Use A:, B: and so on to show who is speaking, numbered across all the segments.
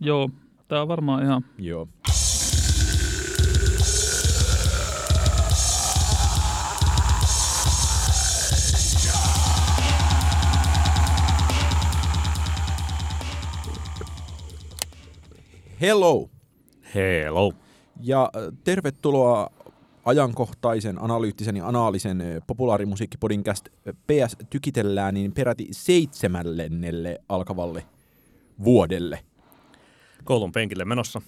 A: Joo, tää on varmaan ihan...
B: Joo. Hello!
C: Hello.
B: Ja äh, tervetuloa ajankohtaisen, analyyttisen ja anaalisen äh, populaarimusiikkipodcast äh, PS Tykitellään niin peräti seitsemällennelle alkavalle vuodelle.
C: Koulun penkille menossa.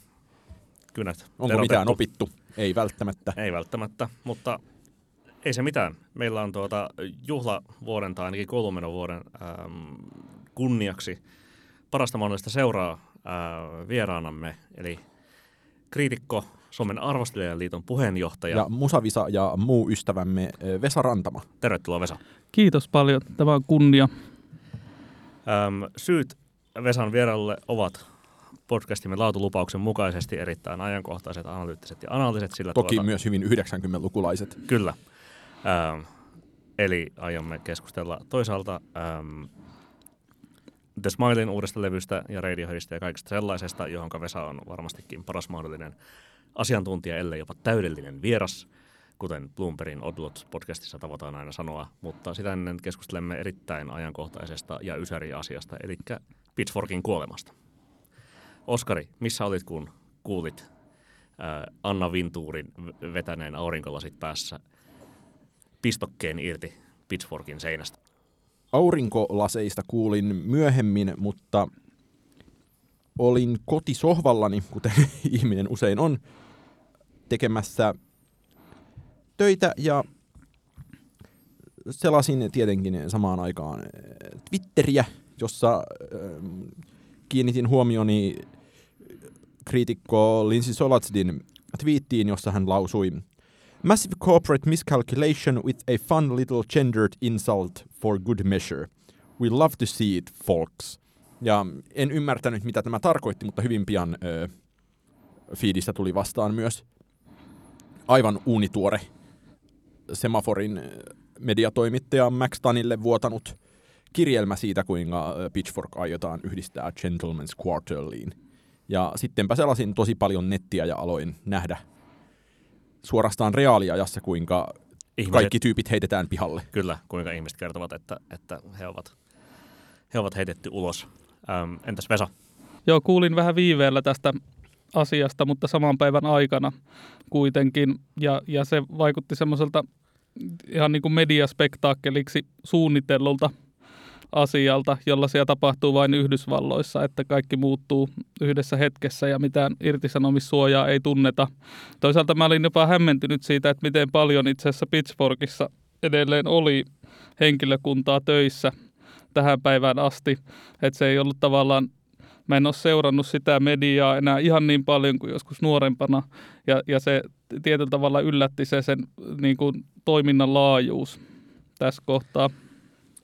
C: Kynät
B: Onko
C: terotettu.
B: mitään opittu? Ei välttämättä.
C: Ei välttämättä, mutta ei se mitään. Meillä on tuota juhlavuoden tai ainakin koulumenovuoden ähm, kunniaksi parasta mahdollista seuraa äh, vieraanamme, eli kriitikko, Suomen arvostelijaliiton puheenjohtaja.
B: Ja Musavisa ja muu ystävämme äh, Vesa Rantama.
C: Tervetuloa Vesa.
A: Kiitos paljon, tämä on kunnia.
C: Ähm, syyt Vesan vierailulle ovat podcastimme laatulupauksen mukaisesti erittäin ajankohtaiset, analyyttiset ja analytiset. Sillä
B: Toki
C: tuota,
B: myös hyvin 90-lukulaiset.
C: Kyllä. Ähm, eli aiomme keskustella toisaalta ähm, The Smilein uudesta levystä ja Radioheadista ja kaikesta sellaisesta, johon Vesa on varmastikin paras mahdollinen asiantuntija, ellei jopa täydellinen vieras, kuten Bloombergin Oddlots podcastissa tavataan aina sanoa, mutta sitä ennen keskustelemme erittäin ajankohtaisesta ja ysäri asiasta, eli Pitchforkin kuolemasta. Oskari, missä olit, kun kuulit äh, Anna Vintuurin vetäneen aurinkolasit päässä pistokkeen irti Pitchforkin seinästä?
B: Aurinkolaseista kuulin myöhemmin, mutta olin kotisohvallani, kuten ihminen usein on, tekemässä töitä ja selasin tietenkin samaan aikaan eh, Twitteriä, jossa eh, kiinnitin huomioni kriitikko Lindsay Solatsdin twiittiin, jossa hän lausui Massive corporate miscalculation with a fun little gendered insult for good measure. We love to see it, folks. Ja en ymmärtänyt, mitä tämä tarkoitti, mutta hyvin pian ö, feedistä tuli vastaan myös aivan uunituore Semaforin mediatoimittaja Max Tanille vuotanut kirjelmä siitä, kuinka Pitchfork aiotaan yhdistää Gentleman's Quarterliin. Ja sittenpä selasin tosi paljon nettiä ja aloin nähdä suorastaan reaaliajassa, kuinka
C: Ihmiset,
B: kaikki tyypit heitetään pihalle.
C: Kyllä, kuinka ihmiset kertovat, että, että he, ovat, he ovat heitetty ulos. Ähm, entäs Vesa?
A: Joo, kuulin vähän viiveellä tästä asiasta, mutta saman päivän aikana kuitenkin. Ja, ja se vaikutti semmoiselta ihan niin kuin mediaspektaakkeliksi suunnitellulta asialta, jollaisia tapahtuu vain Yhdysvalloissa, että kaikki muuttuu yhdessä hetkessä ja mitään irtisanomissuojaa ei tunneta. Toisaalta mä olin jopa hämmentynyt siitä, että miten paljon itse asiassa Pitchforkissa edelleen oli henkilökuntaa töissä tähän päivään asti, että se ei ollut tavallaan Mä en ole seurannut sitä mediaa enää ihan niin paljon kuin joskus nuorempana, ja, ja se tietyllä tavalla yllätti se sen niin kuin, toiminnan laajuus tässä kohtaa.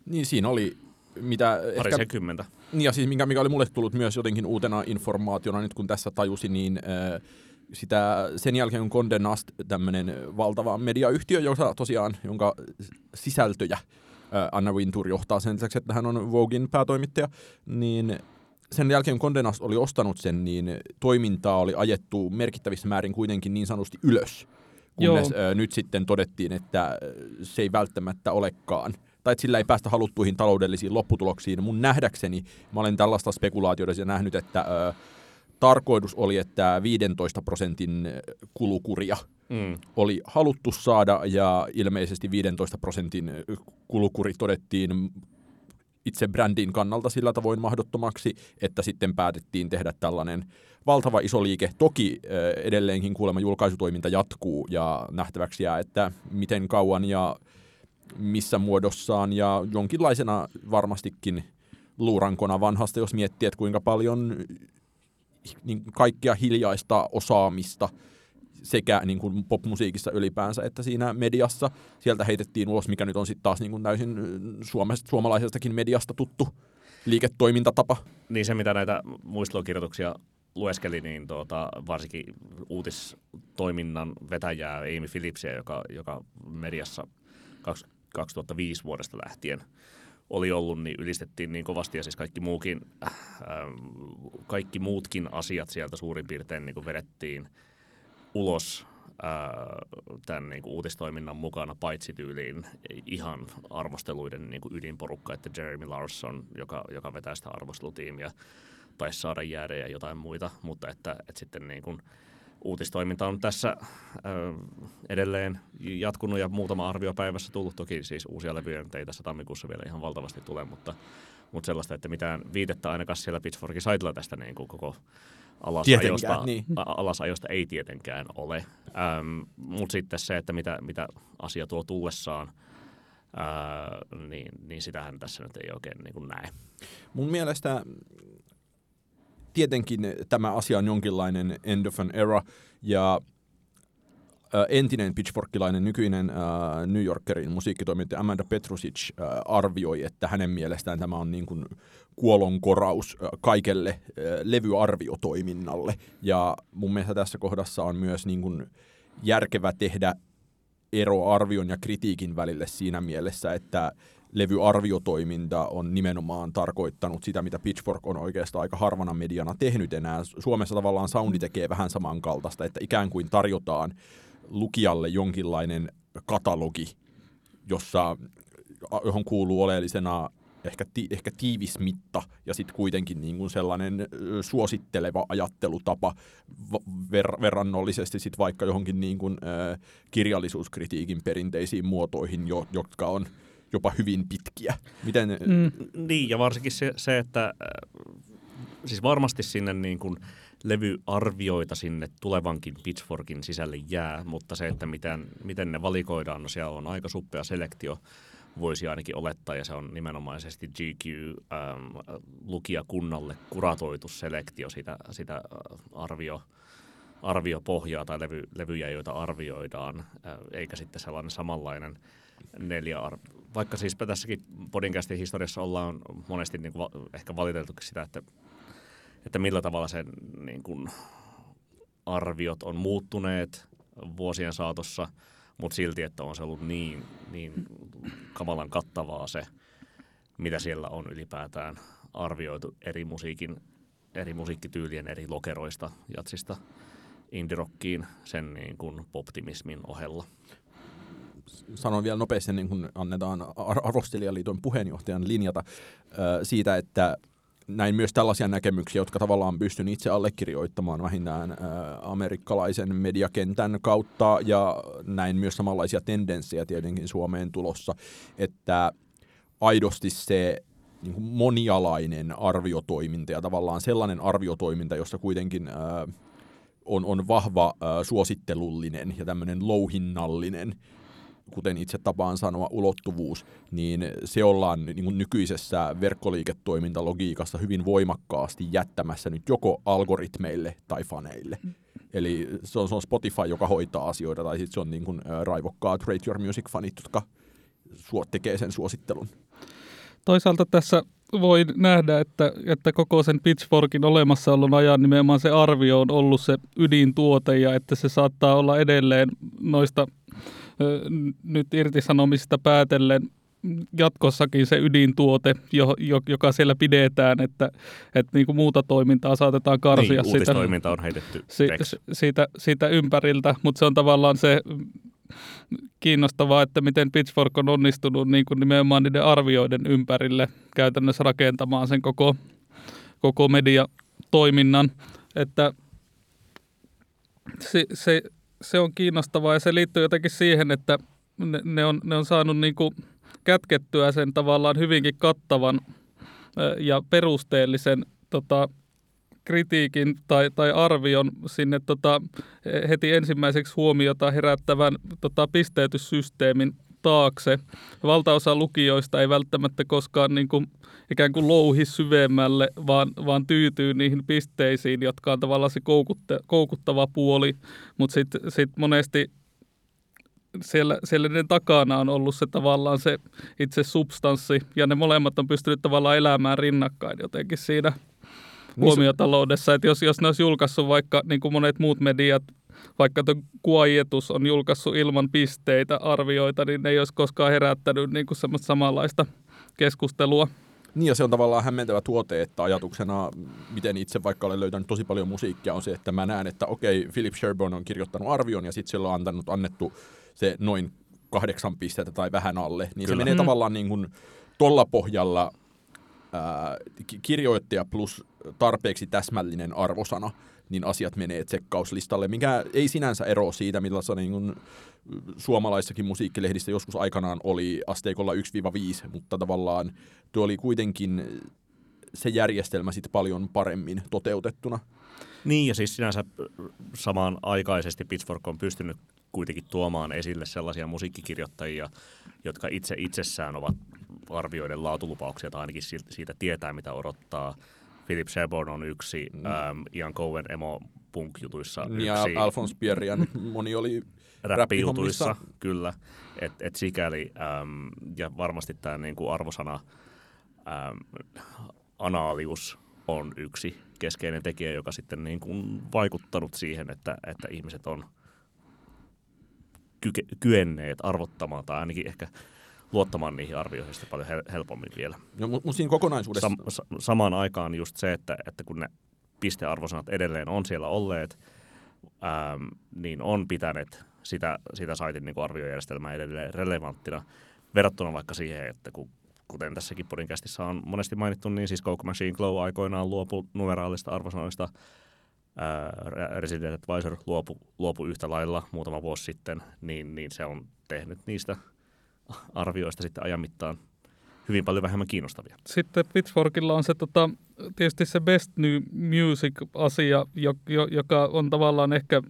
B: Niin siinä oli, mitä ehkä,
C: Parisenkymmentä.
B: niin ja siis mikä, mikä oli mulle tullut myös jotenkin uutena informaationa, nyt kun tässä tajusin, niin äh, sitä sen jälkeen kun Condé Nast, tämmöinen valtava mediayhtiö, joka tosiaan, jonka sisältöjä äh, Anna Wintour johtaa sen lisäksi, että hän on Voguein päätoimittaja, niin sen jälkeen kun Condé Nast oli ostanut sen, niin toimintaa oli ajettu merkittävissä määrin kuitenkin niin sanotusti ylös. Kunnes
A: Joo.
B: ö, nyt sitten todettiin, että se ei välttämättä olekaan. Tai että sillä ei päästä haluttuihin taloudellisiin lopputuloksiin. Mun nähdäkseni, mä olen tällaista spekulaatioita nähnyt, että ö, tarkoitus oli, että 15 prosentin kulukuria
C: Mm.
B: oli haluttu saada ja ilmeisesti 15 prosentin kulukuri todettiin itse brändin kannalta sillä tavoin mahdottomaksi, että sitten päätettiin tehdä tällainen valtava iso liike. Toki edelleenkin kuulemma julkaisutoiminta jatkuu ja nähtäväksi jää, että miten kauan ja missä muodossaan ja jonkinlaisena varmastikin luurankona vanhasta, jos miettii, että kuinka paljon niin kaikkea hiljaista osaamista sekä niin kuin popmusiikissa ylipäänsä että siinä mediassa. Sieltä heitettiin ulos, mikä nyt on sitten taas niin kuin täysin ö, suomesta, suomalaisestakin mediasta tuttu liiketoimintatapa.
C: Niin se, mitä näitä muistelukirjoituksia lueskeli, niin tuota, varsinkin uutistoiminnan vetäjää Amy Phillipsia, joka, joka mediassa kaks- 2005 vuodesta lähtien oli ollut, niin ylistettiin niin kovasti ja siis kaikki, muukin, äh, kaikki muutkin asiat sieltä suurin piirtein niin kuin vedettiin ulos äh, tämän niin kuin uutistoiminnan mukana, paitsi tyyliin ihan arvosteluiden niin kuin ydinporukka, että Jeremy Larson, joka, joka vetää sitä arvostelutiimiä, taisi saada jäädä ja jotain muita, mutta että, että sitten niin kuin, uutistoiminta on tässä ö, edelleen jatkunut ja muutama arvio päivässä tullut. Toki siis uusia levyjä ei tässä tammikuussa vielä ihan valtavasti tule, mutta, mutta sellaista, että mitään viitettä ainakaan siellä Pitchforkin saitilla tästä niin kuin koko alasajosta, niin. alasajosta ei tietenkään ole. Ähm, mutta sitten se, että mitä, mitä asia tuo tullessaan, ää, niin, niin sitähän tässä nyt ei oikein niin kuin näe.
B: Mun mielestä tietenkin tämä asia on jonkinlainen end of an era, ja entinen pitchforkilainen, nykyinen uh, New Yorkerin musiikkitoimittaja Amanda Petrusic uh, arvioi, että hänen mielestään tämä on niin kuin kuolonkoraus kaikelle uh, levyarviotoiminnalle. Ja mun mielestä tässä kohdassa on myös niin kuin järkevä tehdä ero arvion ja kritiikin välille siinä mielessä, että levyarviotoiminta on nimenomaan tarkoittanut sitä, mitä Pitchfork on oikeastaan aika harvana mediana tehnyt enää. Suomessa tavallaan soundi tekee vähän samankaltaista, että ikään kuin tarjotaan lukijalle jonkinlainen katalogi, jossa, johon kuuluu oleellisena ehkä, ti, ehkä tiivis mitta ja sitten kuitenkin niin kuin sellainen suositteleva ajattelutapa ver, verrannollisesti sit vaikka johonkin niin kuin, äh, kirjallisuuskritiikin perinteisiin muotoihin, jo, jotka on jopa hyvin pitkiä. Miten... Mm.
C: Niin, ja varsinkin se, se että äh, siis varmasti sinne niin kuin levyarvioita sinne tulevankin Pitchforkin sisälle jää, mutta se, että miten, miten ne valikoidaan, no siellä on aika suppea selektio, voisi ainakin olettaa, ja se on nimenomaisesti GQ ähm, kuratoitu selektio sitä, sitä äh, arvio, arviopohjaa tai levy, levyjä, joita arvioidaan, äh, eikä sitten sellainen samanlainen neljä arvio vaikka siis tässäkin podcastin historiassa ollaan monesti niin kuin ehkä valiteltu sitä, että, että millä tavalla sen niin kuin arviot on muuttuneet vuosien saatossa, mutta silti, että on se ollut niin, niin kamalan kattavaa se, mitä siellä on ylipäätään arvioitu eri musiikin, eri musiikkityylien eri lokeroista, jatsista indirokkiin sen niin kuin poptimismin ohella
B: sanon vielä nopeasti, niin kun annetaan arvostelijaliiton puheenjohtajan linjata siitä, että näin myös tällaisia näkemyksiä, jotka tavallaan pystyn itse allekirjoittamaan vähintään amerikkalaisen mediakentän kautta ja näin myös samanlaisia tendenssejä tietenkin Suomeen tulossa, että aidosti se niin monialainen arviotoiminta ja tavallaan sellainen arviotoiminta, jossa kuitenkin on, on vahva suosittelullinen ja tämmöinen louhinnallinen kuten itse tapaan sanoa, ulottuvuus, niin se ollaan niin kuin nykyisessä verkkoliiketoimintalogiikassa hyvin voimakkaasti jättämässä nyt joko algoritmeille tai faneille. Mm. Eli se on, se on Spotify, joka hoitaa asioita, tai sitten se on niin kuin, raivokkaat Rate Your Music-fanit, jotka tekee sen suosittelun.
A: Toisaalta tässä voi nähdä, että, että koko sen Pitchforkin olemassaolon ajan nimenomaan se arvio on ollut se ydintuote ja että se saattaa olla edelleen noista nyt irtisanomisista päätellen jatkossakin se ydintuote, jo, jo, joka siellä pidetään, että, että niin kuin muuta toimintaa saatetaan karsia
C: niin,
A: sitä,
C: on heitetty
A: si, siitä, siitä ympäriltä, mutta se on tavallaan se kiinnostavaa, että miten Pitchfork on onnistunut niin kuin nimenomaan niiden arvioiden ympärille käytännössä rakentamaan sen koko, koko mediatoiminnan, että se, se, se on kiinnostavaa ja se liittyy jotenkin siihen, että ne, ne, on, ne on saanut niin kuin kätkettyä sen tavallaan hyvinkin kattavan ja perusteellisen tota, kritiikin tai, tai arvion sinne tota, heti ensimmäiseksi huomiota herättävän tota, pisteytyssysteemin taakse. Valtaosa lukijoista ei välttämättä koskaan niin kuin, ikään kuin louhi syvemmälle, vaan, vaan tyytyy niihin pisteisiin, jotka on tavallaan se koukuttava puoli, mutta sitten sit monesti siellä, siellä niiden takana on ollut se tavallaan se itse substanssi, ja ne molemmat on pystynyt tavallaan elämään rinnakkain jotenkin siinä huomiotaloudessa. Että jos, jos ne olisi julkaissut vaikka niin kuin monet muut mediat vaikka tuo kuajetus on julkaissut ilman pisteitä arvioita, niin ne ei olisi koskaan herättänyt niin kuin semmoista samanlaista keskustelua.
B: Niin ja se on tavallaan hämmentävä tuote, että ajatuksena, miten itse vaikka olen löytänyt tosi paljon musiikkia, on se, että mä näen, että okei, Philip Sherburne on kirjoittanut arvion ja sitten sillä on antanut annettu se noin kahdeksan pistettä tai vähän alle. Niin
C: Kyllä.
B: se menee
A: Mm.
B: tavallaan niin kuin tolla pohjalla ää, ki- kirjoittaja plus tarpeeksi täsmällinen arvosana, niin asiat menee tsekkauslistalle, mikä ei sinänsä eroa siitä, millaista niin kuin suomalaissakin musiikkilehdissä joskus aikanaan oli asteikolla 1-5, mutta tavallaan tuo oli kuitenkin se järjestelmä sitten paljon paremmin toteutettuna.
C: Niin, ja siis sinänsä samaan aikaisesti Pitchfork on pystynyt kuitenkin tuomaan esille sellaisia musiikkikirjoittajia, jotka itse itsessään ovat arvioiden laatulupauksia, tai ainakin siitä tietää, mitä odottaa. Philip Sherborne on yksi, mm. ähm, Ian Cohen emo punk-jutuissa
B: Ja
C: yksi,
B: Alphonse Pierrian moni oli
C: räppijutuissa, kyllä. Et, et sikäli, äm, ja varmasti tämä niinku arvosana äm, anaalius on yksi keskeinen tekijä, joka sitten niin kuin vaikuttanut siihen, että, että ihmiset on kyke, kyenneet arvottamaan tai ainakin ehkä luottamaan niihin arvioihin sitten paljon hel- helpommin vielä.
B: No, mutta siinä kokonaisuudessa...
C: Sam, sa, samaan aikaan just se, että, että kun ne pistearvosanat edelleen on siellä olleet, äm, niin on pitäneet sitä, sitä saitin niin arviojärjestelmää edelleen relevanttina verrattuna vaikka siihen, että kun, kuten tässäkin podcastissa on monesti mainittu, niin siis Coke Machine Glow aikoinaan luopu numeraalista arvosanoista. Ää, Resident Advisor luopu, luopu yhtä lailla muutama vuosi sitten, niin, niin se on tehnyt niistä arvioista sitten ajan mittaan hyvin paljon vähemmän kiinnostavia.
A: Sitten Pitchforkilla on se tota, tietysti se Best New Music-asia, jo, jo, joka on tavallaan ehkä,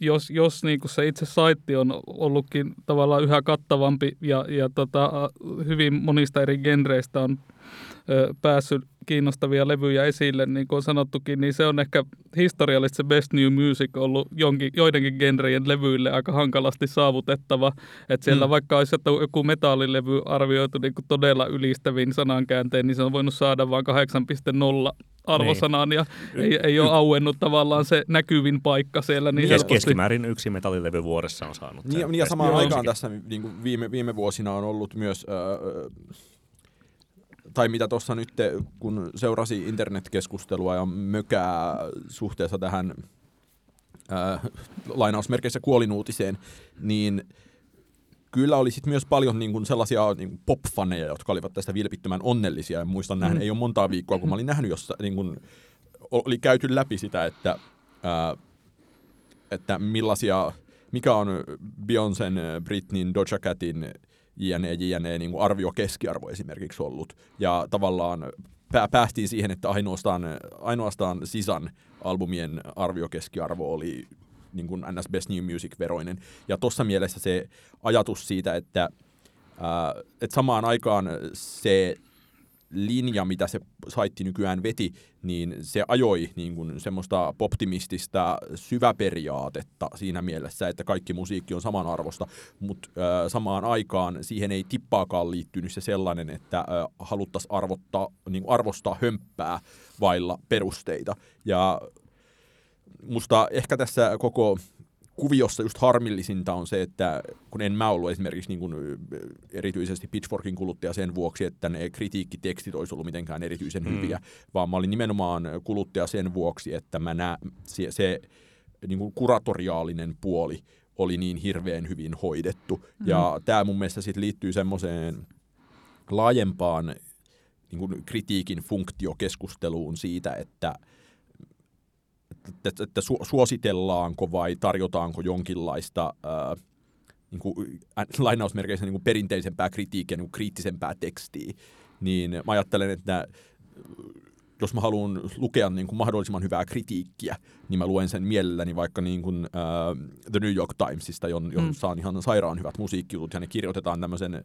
A: jos, jos niin kuin se itse saitti on ollutkin tavallaan yhä kattavampi ja, ja tota, hyvin monista eri genreistä on päässyt kiinnostavia levyjä esille, niin kuin on sanottukin, niin se on ehkä historiallisesti se Best New Music ollut jonkin, joidenkin genrejen levyille aika hankalasti saavutettava. Että siellä
B: Mm.
A: vaikka olisi että joku metallilevy arvioitu niin kuin todella ylistävin sanankäänteen, niin se on voinut saada vain 8,0 arvosanan ja ei, ei ole auennut tavallaan se näkyvin paikka siellä. Niin
C: Kes, keskimäärin yksi metallilevy vuodessa on saanut.
B: Niin, niin ja
C: Best
B: samaan aikaan tässä niin kuin viime, viime vuosina on ollut myös, öö, tai mitä tuossa nyt, kun seurasi internetkeskustelua ja mökää suhteessa tähän öö, lainausmerkeissä kuolinuutiseen, niin kyllä oli sit myös paljon niin kuin sellaisia niin kuin pop-faneja, jotka olivat tästä vilpittömän onnellisia. Ja muistan nähdä,
A: Mm.
B: ei ole montaa viikkoa, kun mä olin nähnyt, jossa niin kuin, oli käyty läpi sitä, että, ää, että millaisia, mikä on Beyoncén, Britneyn, Doja Catin, jne, jne, niin kuin arvio-keskiarvo esimerkiksi ollut. Ja tavallaan pää, päästiin siihen, että ainoastaan, ainoastaan Sisan albumien arviokeskiarvo oli niin kuin NS Best New Music-veroinen. Ja tuossa mielessä se ajatus siitä, että, ää, että samaan aikaan se linja, mitä se saitti nykyään veti, niin se ajoi niin kuin semmoista optimistista syväperiaatetta siinä mielessä, että kaikki musiikki on samanarvosta, mutta äh, samaan aikaan siihen ei tippaakaan liittynyt se sellainen, että haluttaisiin niin arvostaa hömppää vailla perusteita. Ja musta ehkä tässä koko kuviossa just harmillisinta on se, että kun en mä ollut esimerkiksi niin kuin erityisesti Pitchforkin kuluttaja sen vuoksi, että ne kritiikkitekstit olisi ollut mitenkään erityisen
C: Mm.
B: hyviä, vaan mä olin nimenomaan kuluttaja sen vuoksi, että mä nä, se, se niin kuin kuratoriaalinen puoli oli niin hirveän hyvin hoidettu. Mm. Ja tämä mun mielestä sit liittyy semmoiseen laajempaan niin kuin kritiikin funktiokeskusteluun siitä, että että, että su- suositellaanko vai tarjotaanko jonkinlaista ää, niin kuin, ä, lainausmerkeissä niin kuin perinteisempää kritiikkiä, niin kuin kriittisempää tekstiä, niin mä ajattelen, että jos mä haluan lukea niin kuin mahdollisimman hyvää kritiikkiä, niin mä luen sen mielelläni vaikka niin kuin, äh, The New York Timesista, jon, jossa on ihan sairaan hyvät musiikkijutut, ja ne kirjoitetaan tämmöisen äh,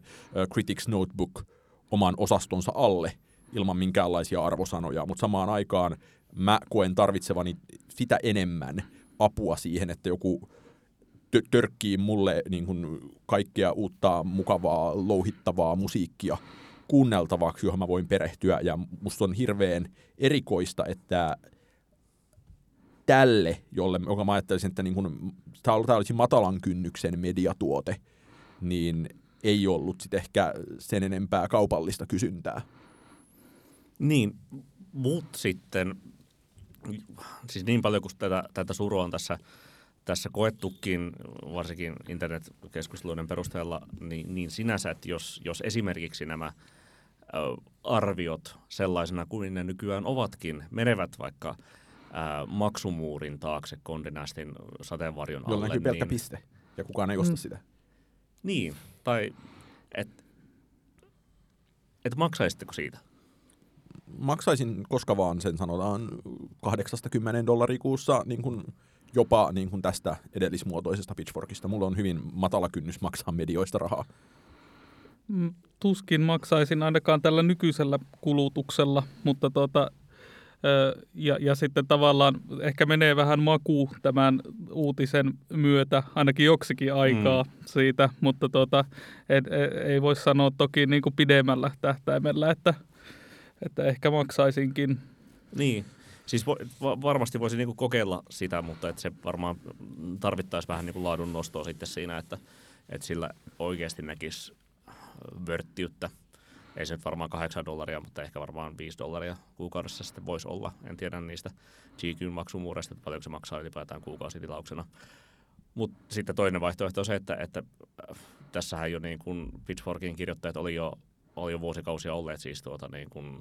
B: Critics Notebook oman osastonsa alle ilman minkäänlaisia arvosanoja, mutta samaan aikaan mä koen tarvitsevani sitä enemmän apua siihen, että joku tö- törkkii mulle niin kuin kaikkea uutta, mukavaa, louhittavaa musiikkia kuunneltavaksi, johon mä voin perehtyä. Ja musta on hirveän erikoista, että tälle, jolle, joka mä ajattelisin, että niin kuin, tämä olisi matalan kynnyksen mediatuote, niin ei ollut sit ehkä sen enempää kaupallista kysyntää.
C: Niin, mutta sitten, siis niin paljon kuin tätä, tätä surua on tässä, tässä koettukin, varsinkin internetkeskusteluiden perusteella, niin, niin sinänsä, että jos, jos esimerkiksi nämä arviot sellaisena kuin ne nykyään ovatkin, menevät vaikka ö, maksumuurin taakse Kondinastin sateenvarjon alle.
B: Jollain pelkkä
C: niin,
B: piste, ja kukaan ei osta
A: Mm.
B: sitä.
C: Niin, tai että et maksaisitteko siitä?
B: Maksaisin koska vaan sen sanotaan 80 dollaria kuussa niin kuin jopa niin kuin tästä edellismuotoisesta Pitchforkista. Mulla on hyvin matala kynnys maksaa medioista rahaa.
A: Mm, Tuskin maksaisin ainakaan tällä nykyisellä kulutuksella, mutta ö, ja, ja sitten tavallaan ehkä menee vähän maku tämän uutisen myötä, ainakin joksikin aikaa mm. siitä, mutta tota, et, et, ei voi sanoa toki niin kuin pidemmällä tähtäimellä, että, että ehkä maksaisinkin.
C: Niin, siis vo, va, varmasti voisi niinku kokeilla sitä, mutta et se varmaan tarvittaisi vähän niinku laadun nostoa sitten siinä, että et sillä oikeasti näkisi vörttiyttä. Ei se nyt varmaan 8 dollaria, mutta ehkä varmaan 5 dollaria kuukaudessa sitten voisi olla. En tiedä niistä GQ-maksumuureista, että paljonko se maksaa ylipäätään kuukausitilauksena. Mutta sitten toinen vaihtoehto on se, että, että äh, tässähän jo niin kuin Pitchforkin kirjoittajat oli jo, oli jo vuosikausia olleet siis tuota niin kuin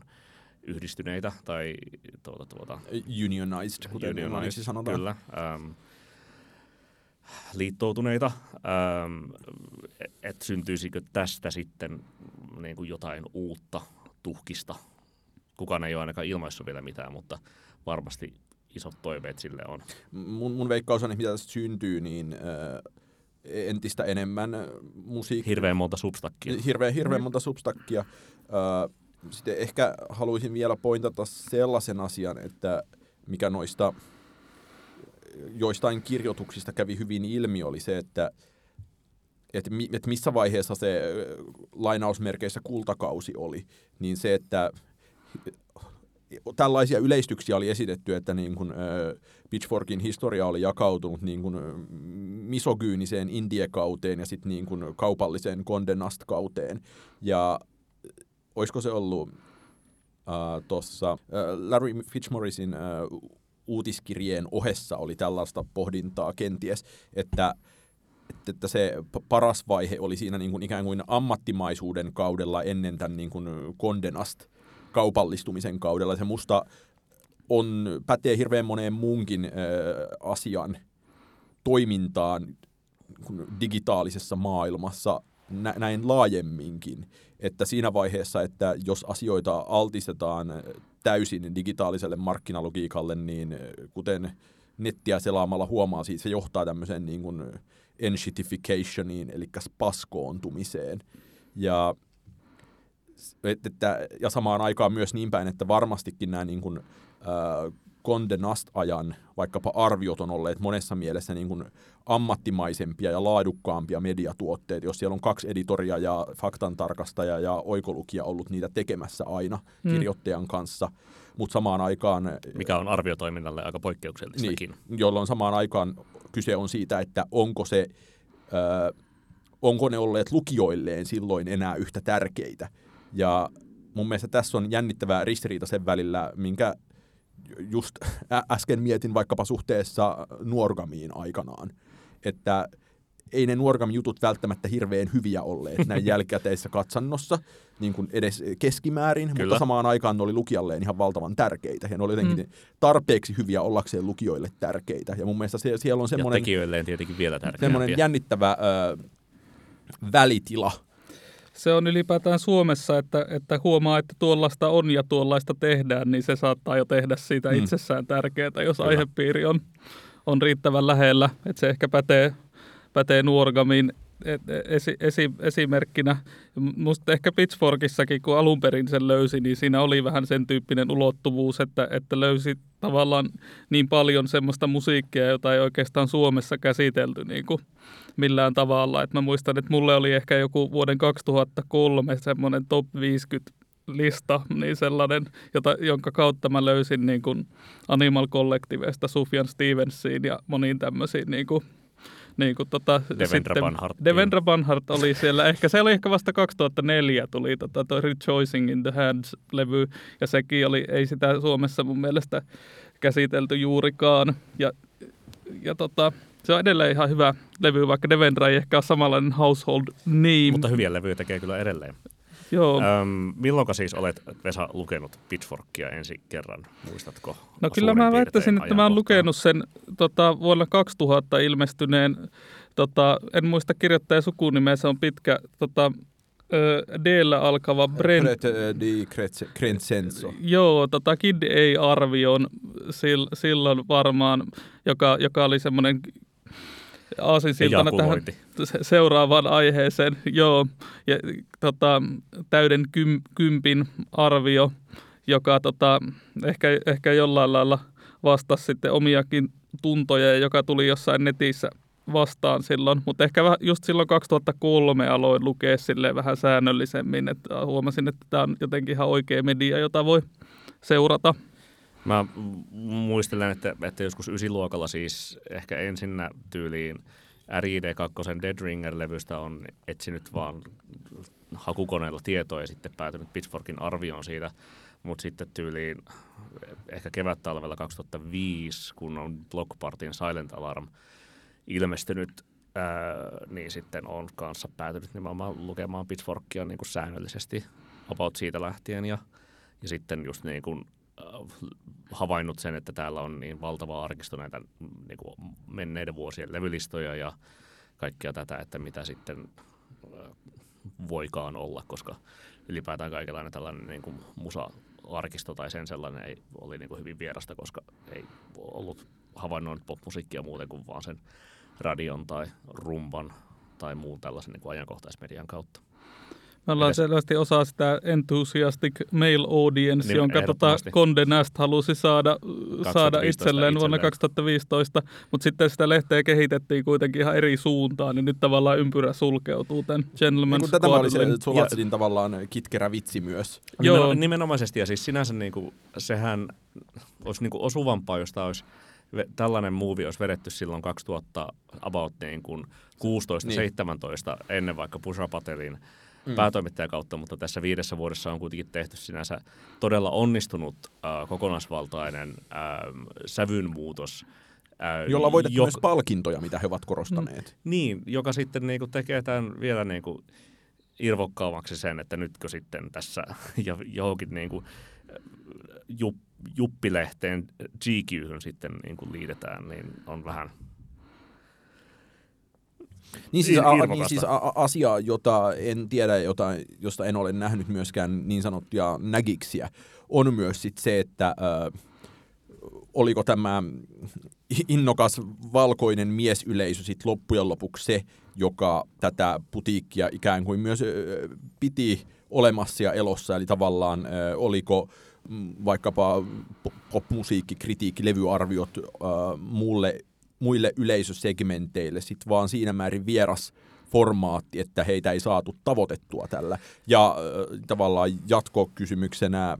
C: yhdistyneitä tai tuota, tuota,
B: Unionized, kuten
C: unionized,
B: sanotaan.
C: Kyllä. Ähm, liittoutuneita, ähm, että syntyisikö tästä sitten niin kuin jotain uutta tuhkista. Kukaan ei ole ainakaan ilmaissut vielä mitään, mutta varmasti isot toiveet sille on.
B: Mun, mun veikkaus on, että mitä tästä syntyy, niin äh, entistä enemmän musiikkia.
C: Hirveän monta substakkia.
B: Hirveän, hirveän monta substakkia. Äh, sitten ehkä haluaisin vielä pointata sellaisen asian, että mikä noista joistain kirjoituksista kävi hyvin ilmi, oli se, että että, että missä vaiheessa se ö, lainausmerkeissä kultakausi oli, niin se, että tällaisia yleistyksiä oli esitetty, että niin kuin, ö, Pitchforkin historia oli jakautunut niin kuin, misogyyniseen indiekauteen ja sitten niin kuin kaupalliseen Condé Nast-kauteen. Ja olisiko se ollut äh, tuossa äh, Larry Fitzmaurisin äh, uutiskirjeen ohessa oli tällaista pohdintaa kenties, että että- se paras vaihe oli siinä niin kuin ikään kuin ammattimaisuuden kaudella ennen tämän niin kuin kondenast kaupallistumisen kaudella. Se musta on, pätee hirveän moneen muunkin ö, asian toimintaan digitaalisessa maailmassa nä- näin laajemminkin. Että siinä vaiheessa, että jos asioita altistetaan täysin digitaaliselle markkinalogiikalle, niin kuten nettiä selaamalla huomaa, siitä se johtaa tämmöiseen niin kuin eli spaskoontumiseen. Ja, että, ja samaan aikaan myös niin päin, että varmastikin nämä niin kuin, Conde Nast-ajan vaikkapa arviot on olleet monessa mielessä niin kuin ammattimaisempia ja laadukkaampia mediatuotteita, jos siellä on kaksi editoria ja faktantarkastaja ja oikolukija ollut niitä tekemässä aina
A: Mm.
B: kirjoittajan kanssa, mutta samaan aikaan
C: Mikä on arviotoiminnalle aika poikkeuksellistakin.
B: niin, jolloin samaan aikaan kyse on siitä, että onko se, ö, onko ne olleet lukijoilleen silloin enää yhtä tärkeitä. Ja mun mielestä tässä on jännittävää ristiriita sen välillä, minkä just äsken mietin vaikkapa suhteessa nuorgamiin aikanaan, että ei ne nuorgam-jutut välttämättä hirveän hyviä olleet näin jälkikäteisessä katsannossa, niin kuin edes keskimäärin,
C: Kyllä.
B: mutta samaan aikaan ne oli lukijalleen ihan valtavan tärkeitä. Ja ne oli jotenkin
A: Mm.
B: tarpeeksi hyviä ollakseen lukijoille tärkeitä. Ja mun mielestä se, siellä on
C: Ja
B: semmoinen,
C: tekijöilleen tietenkin vielä
B: semmoinen
C: tärkeämpiä.
B: jännittävä ö, välitila.
A: Se on ylipäätään Suomessa, että, että huomaa, että tuollaista on ja tuollaista tehdään, niin se saattaa jo tehdä siitä
B: Mm.
A: mm. itsessään tärkeää, jos
B: Kyllä.
A: aihepiiri on, on riittävän lähellä. Että se ehkä pätee, pätee nuorgamiin esi, esi, esimerkkinä. Musta ehkä Pitchforkissakin, kun alun perin sen löysi, niin siinä oli vähän sen tyyppinen ulottuvuus, että, että löysi tavallaan niin paljon semmoista musiikkia, jota ei oikeastaan Suomessa käsitelty niin kuin millään tavalla. Et mä muistan, että mulle oli ehkä joku vuoden 2003 semmoinen top 50 lista, niin sellainen, jota, jonka kautta mä löysin niin kuin Animal Collectivesta Sufjan Stevensiin ja moniin tämmöisiin niin kuin niin kuin, tota,
C: Devendra Banhart.
A: Devendra Banhart oli siellä. Ehkä se oli ehkä vasta 2004 tuli tota, toi Rejoicing in the Hands-levy, ja sekin oli, ei sitä Suomessa mun mielestä käsitelty juurikaan. Ja, ja tota, se on edelleen ihan hyvä levy, vaikka Devendra ei ehkä ole samanlainen household name.
C: Mutta hyviä levyjä tekee kyllä edelleen.
A: Joo.
C: Öm, milloinka siis olet, Vesa, lukenut Pitchforkia ensi kerran? Muistatko?
A: No kyllä mä väittäisin, että mä oon lukenut sen tota, vuonna 2000 ilmestyneen, tota, en muista kirjoittajan sukunimeä, se on pitkä, tota, D-llä alkava Brent.
B: Di Crescenzo.
A: Joo, tota Kid ei arvion sil, silloin varmaan, joka, joka oli semmoinen aasinsiltana tähän seuraavaan aiheeseen. Joo, ja, tota, täyden kym, kympin arvio, joka tota, ehkä, ehkä jollain lailla vastasi sitten omiakin tuntoja, joka tuli jossain netissä vastaan silloin, mutta ehkä just silloin 2003 aloin lukea sille vähän säännöllisemmin, että huomasin, että tämä on jotenkin ihan oikea media, jota voi seurata.
C: Mä muistelen, että, että joskus ysiluokalla siis ehkä ensinnä tyyliin RID2 Dead Ringer-levystä on etsinyt vaan hakukoneella tietoa ja sitten päätynyt Pitchforkin arvioon siitä. Mutta sitten tyyliin ehkä kevät-talvella 2005, kun on Block Partyn Silent Alarm ilmestynyt, ää, niin sitten on kanssa päätynyt nimenomaan lukemaan Pitchforkia niin kuin säännöllisesti about siitä lähtien. Ja, ja sitten just niin kuin havainnut sen, että täällä on niin valtava arkisto näitä niin kuin menneiden vuosien levylistoja ja kaikkea tätä, että mitä sitten äh, voikaan olla, koska ylipäätään kaikenlainen tällainen niin kuin musa-arkisto tai sen sellainen ei, oli niin kuin hyvin vierasta, koska ei ollut havainnoinut popmusiikkia muuten kuin vaan sen radion tai rumban tai muun tällaisen niin kuin ajankohtaismedian kautta.
A: Me ollaan selvästi osa sitä enthusiastic male audience,
C: Niin,
A: jonka tota. Condé Nast halusi saada, saada itselleen vuonna
C: itselleen.
A: 2015, mutta sitten sitä lehteä kehitettiin kuitenkin ihan eri suuntaan, niin nyt tavallaan ympyrä sulkeutuu tämän Gentleman's
B: Niin tämä oli se. Sulatsedin tavallaan kitkerä vitsi myös.
A: Joo.
C: Joo. Nimenomaisesti, ja siis sinänsä niin kuin, sehän olisi niin kuin osuvampaa, jos tämä olisi tällainen movie olisi vedetty silloin 2000 about niin kuin 16-17
B: Niin.
C: ennen vaikka Pusha Patelin mm. päätoimittajan kautta, mutta tässä viidessä vuodessa on kuitenkin tehty sinänsä todella onnistunut äh, kokonaisvaltainen äh, sävynmuutos. Äh,
B: Jolla voitettu
C: jok-
B: myös palkintoja, mitä he ovat korostaneet.
C: niin, joka sitten niinku tekee tämän vielä niinku irvokkaammaksi sen, että nytkö sitten tässä ja johonkin niinku jup, juppilehteen GQhyn sitten niinku liitetään, niin on vähän
B: Niin siis,
C: Ir-
B: a, niin siis a, asia, jota en tiedä, jota, josta en ole nähnyt myöskään niin sanottuja nägiksiä, on myös sit se, että ö, oliko tämä innokas valkoinen miesyleisö sit loppujen lopuksi se, joka tätä putiikkia ikään kuin myös ö, piti olemassa ja elossa, eli tavallaan ö, oliko vaikkapa po- popmusiikki, kritiikki, levyarviot ö, muulle muille yleisösegmenteille sit vaan siinä määrin vieras formaatti, että heitä ei saatu tavoitettua tällä. Ja äh, tavallaan jatkokysymyksenä äh,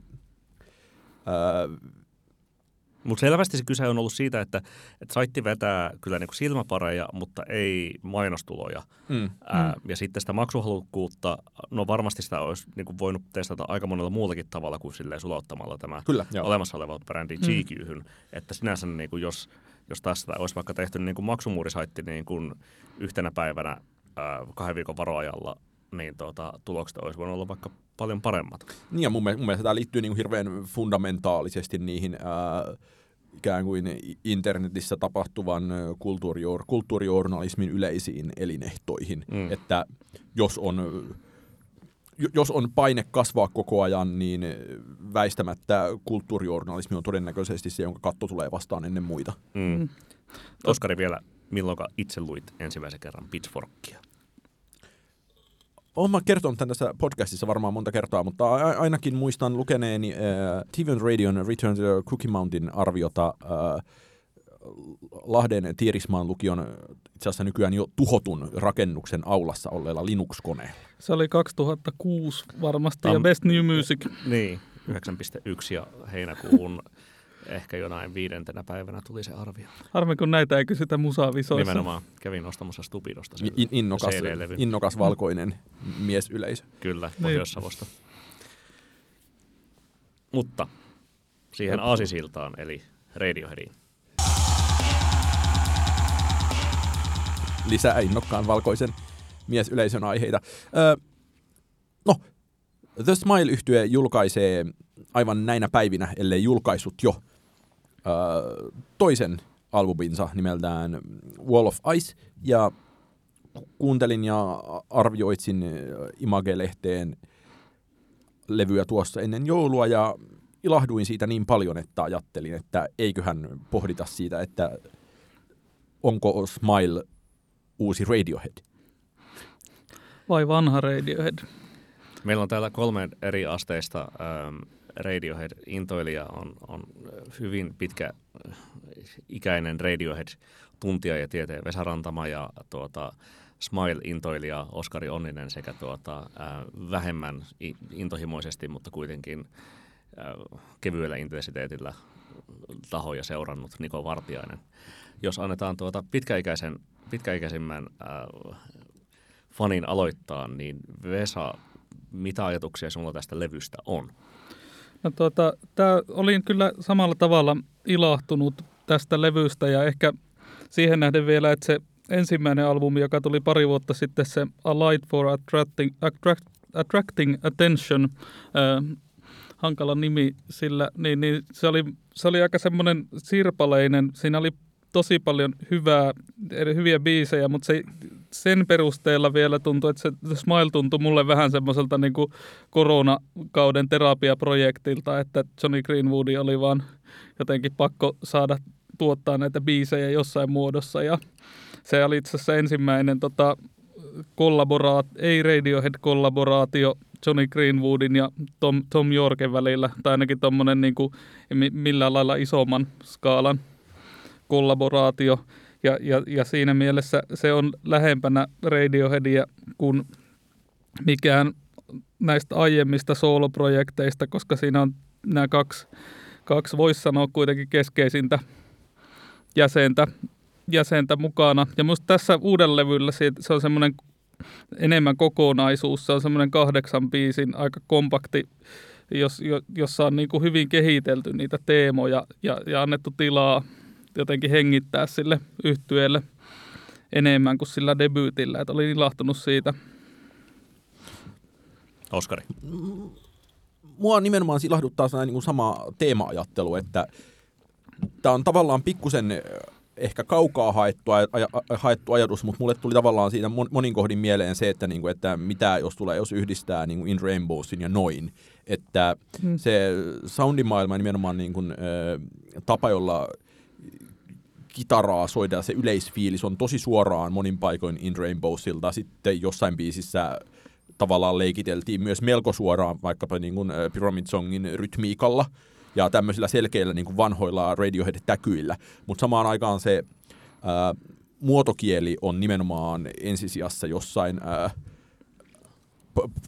C: Mutta selvästi se kyse on ollut siitä, että, että saitti vetää kyllä niinku silmäpareja, mutta ei mainostuloja.
B: mm,
C: Ää, ja sitten sitä maksuhalukkuutta, no varmasti sitä olisi niinku voinut testata aika monella muullakin tavalla kuin silleen sulauttamalla tämä
B: Kyllä, joo.
C: olemassa oleva brändi
A: Mm.
C: GQhyn. Että sinänsä niinku jos, jos tästä olisi vaikka tehty niinku maksumuurisaitti niinku yhtenä päivänä ää, kahden viikon varoajalla, niin tuota, tulokset olisi voinut olla vaikka paljon paremmat.
B: Niin ja mun, mielestä, mun mielestä tämä liittyy niin hirveän fundamentaalisesti niihin ää, ikään kuin internetissä tapahtuvan kulttuurijour, kulttuurijournalismin yleisiin elinehtoihin.
C: Mm.
B: Että jos on, jos on paine kasvaa koko ajan, niin väistämättä kulttuurijournalismi on todennäköisesti se, jonka katto tulee vastaan ennen muita.
C: Mm.
A: Mm.
C: Oskari vielä, milloin itse luit ensimmäisen kerran Pitchforkia?
B: Olen mä kertonut tämän tässä podcastissa varmaan monta kertaa, mutta ainakin muistan lukeneeni äh, TV Radion Return to the Cookie Mountain arviota äh, Lahden Tierismaan lukion itse asiassa nykyään jo tuhotun rakennuksen aulassa olleella Linux-koneella.
A: Se oli 2006 varmasti, ja
C: Tam-
A: Best New Music.
C: Niin, 9.1 ja heinäkuun ehkä jonain viidentenä päivänä tuli se arvio.
A: Harmi, kun näitä ei kysytä musavisoissa.
C: Nimenomaan kävin ostamassa Stupidosta sen
B: In, innokas,
C: CD-levyn.
B: innokas valkoinen miesyleisö.
C: Kyllä,
A: Niin.
C: Pohjois-Savosta. Mutta siihen aasisiltaan, eli Radioheadiin.
B: Lisää innokkaan valkoisen miesyleisön aiheita. Öö, no, The smile yhtye julkaisee aivan näinä päivinä, ellei julkaissut jo, öö, toisen albuminsa nimeltään Wall of Ice, ja ku- kuuntelin ja arvioitsin Image-lehteen levyä tuossa ennen joulua, ja ilahduin siitä niin paljon, että ajattelin, että eiköhän pohdita siitä, että onko Smile uusi Radiohead.
A: Vai vanha Radiohead.
C: Meillä on täällä kolme eri asteista ähm, Radiohead-intoilija. On, on hyvin pitkä äh, ikäinen Radiohead-tuntija ja tieteen Vesa Rantama ja tuota, Smile-intoilija Oskari Onninen sekä tuota, äh, vähemmän intohimoisesti, mutta kuitenkin äh, kevyellä intensiteetillä tahoja seurannut Niko Vartiainen. Jos annetaan tuota pitkäikäisen, pitkäikäisimmän äh, fanin aloittaa, niin Vesa, mitä ajatuksia sinulla tästä levystä on?
A: No tuota, tää, olin kyllä samalla tavalla ilahtunut tästä levystä ja ehkä siihen nähden vielä, että se ensimmäinen albumi, joka tuli pari vuotta sitten, se A Light for Attracting, attract, attracting Attention, äh, hankala nimi sillä, niin, niin se, oli, se oli aika semmoinen sirpaleinen, siinä oli tosi paljon hyvää, hyviä biisejä, mutta se, sen perusteella vielä tuntui, että se Smile tuntui mulle vähän semmoiselta niin kuin koronakauden terapiaprojektilta, että Johnny Greenwoodi oli vaan jotenkin pakko saada tuottaa näitä biisejä jossain muodossa. Ja se oli itse asiassa ensimmäinen tota, kollaboraat, ei Radiohead-kollaboraatio Johnny Greenwoodin ja Tom, Tom Yorken välillä, tai ainakin tuommoinen niin kuin, mi- millään lailla isomman skaalan kollaboraatio. Ja, ja, ja siinä mielessä se on lähempänä Radioheadia kuin mikään näistä aiemmista sooloprojekteista, koska siinä on nämä kaksi, kaksi voisi sanoa kuitenkin keskeisintä jäsentä, jäsentä mukana. Ja minusta tässä uudella levyllä se, on semmoinen enemmän kokonaisuus. Se on semmoinen kahdeksan biisin aika kompakti, jos, jo, jossa on niin kuin hyvin kehitelty niitä teemoja ja, ja annettu tilaa jotenkin hengittää sille yhtyeelle enemmän kuin sillä debyytillä. Että olin ilahtunut siitä.
C: Oskari.
B: Mua nimenomaan ilahduttaa sellainen niin sama teema-ajattelu, että tämä on tavallaan pikkusen eh, ehkä kaukaa haettu, aj- aj- haettu ajatus, mutta mulle tuli tavallaan siinä mon- monin kohdin mieleen se, että, niin kuin, että mitä jos tulee, jos yhdistää niin kuin In Rainbowsin ja noin. Että
A: Mm.
B: se soundimaailma nimenomaan niin kuin, ö, tapa, jolla kitaraa soidaan, se yleisfiilis on tosi suoraan monin paikoin In Rainbowsilta. Sitten jossain biisissä tavallaan leikiteltiin myös melko suoraan vaikkapa niin kuin Pyramid Songin rytmiikalla ja tämmöisillä selkeillä niin kuin vanhoilla Radiohead-täkyillä. Mutta samaan aikaan se ää, muotokieli on nimenomaan ensisijassa jossain ää,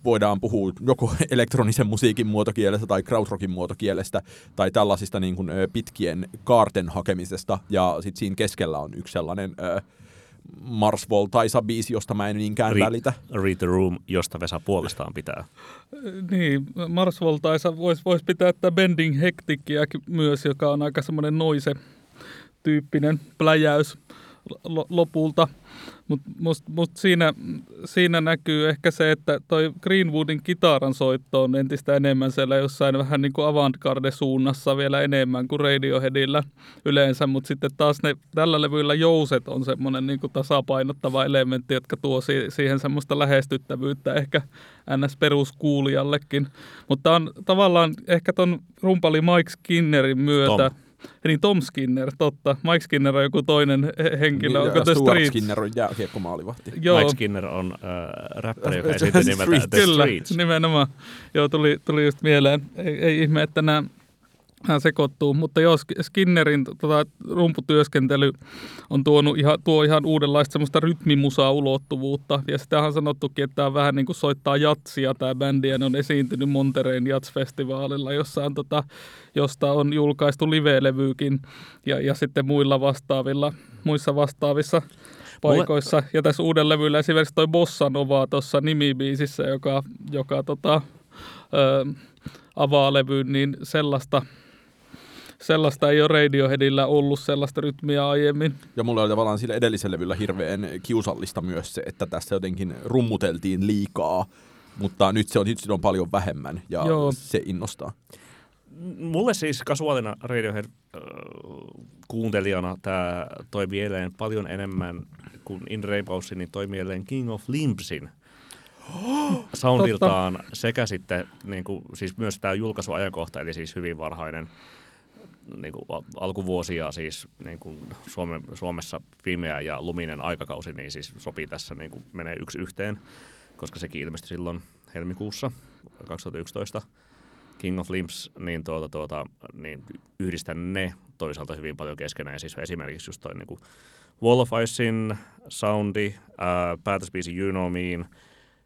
B: voidaan puhua joko elektronisen musiikin muotokielestä tai krautrockin muotokielestä tai tällaisista niin kuin, pitkien kaarten hakemisesta. Ja sitten siinä keskellä on yksi sellainen ö, Mars Voltaisa biisi, josta mä en niinkään
C: Ri-
B: välitä.
C: Read the Room, josta Vesa puolestaan pitää.
A: Niin, Mars Voltaisa voisi vois pitää tätä Bending Hectickiäkin myös, joka on aika semmoinen noise tyyppinen pläjäys lopulta. Mutta must, must siinä, siinä näkyy ehkä se, että toi Greenwoodin kitaran soitto on entistä enemmän siellä jossain vähän niin kuin avantgarde-suunnassa vielä enemmän kuin Radioheadillä yleensä, mutta sitten taas ne tällä levyllä jouset on semmoinen niin kuin tasapainottava elementti, jotka tuo si- siihen semmoista lähestyttävyyttä ehkä NS-peruskuulijallekin. Mutta on tavallaan ehkä ton rumpali Mike Skinnerin myötä,
C: Tom.
A: Niin Tom Skinner, totta. Mike Skinner on joku toinen he- henkilö,
B: Niin,
A: onko The
B: Stuart
A: Streets?
B: Skinner on jääkiekkomaalivahti.
A: Joo,
C: Mike Skinner on äh, räppäri, joka
B: The
C: esiintyi nimeltä
B: Streets.
C: The
A: kyllä,
C: Streets.
A: nimenomaan. Joo, tuli, tuli just mieleen. Ei, ei ihme, että nämä hän sekoittuu. Mutta joo, Skinnerin tota, rumputyöskentely on tuonut ihan, tuo ihan uudenlaista semmoista rytmimusaa ulottuvuutta. Ja sitä on sanottukin, että tämä on vähän niin kuin soittaa jatsia tämä bändi, ja ne on esiintynyt Montereen jatsfestivaalilla, jossa on, tota, josta on julkaistu live-levyykin ja, ja sitten muilla vastaavilla, muissa vastaavissa paikoissa. Mulle... Ja tässä uuden levyllä esimerkiksi toi Bossa Nova tuossa nimibiisissä, joka, joka tota, ö, avaa levyyn, niin sellaista, sellaista ei ole Radioheadillä ollut sellaista rytmiä aiemmin.
B: Ja mulla oli tavallaan sillä edellisellä levyllä hirveän kiusallista myös se, että tässä jotenkin rummuteltiin liikaa, mutta nyt se on, nyt se on paljon vähemmän ja Joo. se innostaa.
C: Mulle siis kasuaalina Radiohead-kuuntelijana tämä toi mieleen paljon enemmän kuin In Rainbowsin, niin toi mieleen King of Limbsin soundiltaan Totta. sekä sitten niin kuin, siis myös tämä julkaisuajankohta, eli siis hyvin varhainen niin kuin alkuvuosia siis niin kuin Suome, Suomessa pimeä ja luminen aikakausi, niin siis sopii tässä, niin kuin menee yksi yhteen, koska sekin ilmestyi silloin helmikuussa 2011. King of Limbs, niin, tuota, tuota, niin yhdistän ne toisaalta hyvin paljon keskenään. Siis esimerkiksi just toi niin kuin Wall of Icein soundi, ää, päätösbiisi You Know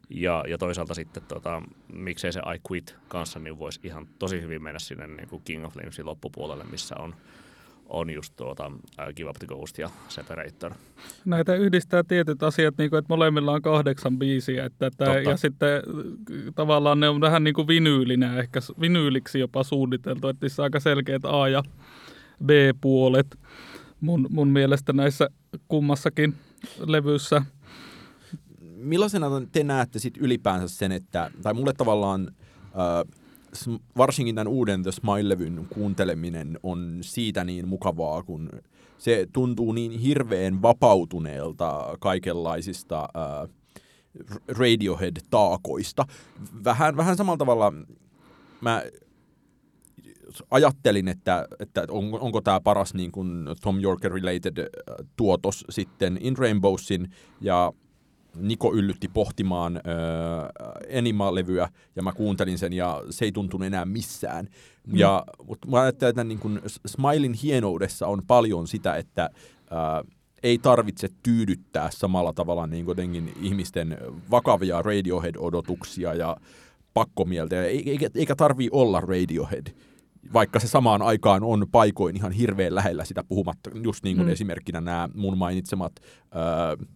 C: ja, ja toisaalta sitten tota, miksei se I Quit kanssa, niin voisi ihan tosi hyvin mennä sinne niin kuin King of Flamesin loppupuolelle, missä on, on just tuota, Give Up the Ghost ja Separator.
A: Näitä yhdistää tietyt asiat, niin kuin, että molemmilla on kahdeksan biisiä, että, että, ja sitten tavallaan ne on vähän niin kuin vinyylinä, ehkä vinyyliksi jopa suunniteltu, että niissä on aika selkeät A- ja B-puolet mun, mun mielestä näissä kummassakin levyssä –
B: millaisena te näette sit ylipäänsä sen, että, tai mulle tavallaan äh, varsinkin tämän uuden The Smile-levyn kuunteleminen on siitä niin mukavaa, kun se tuntuu niin hirveän vapautuneelta kaikenlaisista äh, Radiohead-taakoista. Vähän, vähän samalla tavalla mä ajattelin, että, että on, onko tämä paras niin kuin Tom Yorker-related tuotos sitten In Rainbowsin ja Niko yllytti pohtimaan äh, Enima-levyä, ja mä kuuntelin sen, ja se ei tuntunut enää missään. Mm. Ja, mutta mä ajattelen, että niin kun Smilein hienoudessa on paljon sitä, että äh, ei tarvitse tyydyttää samalla tavalla niin jotenkin ihmisten vakavia Radiohead-odotuksia ja pakkomieltä, eikä, eikä tarvii olla Radiohead vaikka se samaan aikaan on paikoin ihan hirveän lähellä sitä puhumatta, just niin kuin mm. esimerkkinä nämä mun mainitsemat äh,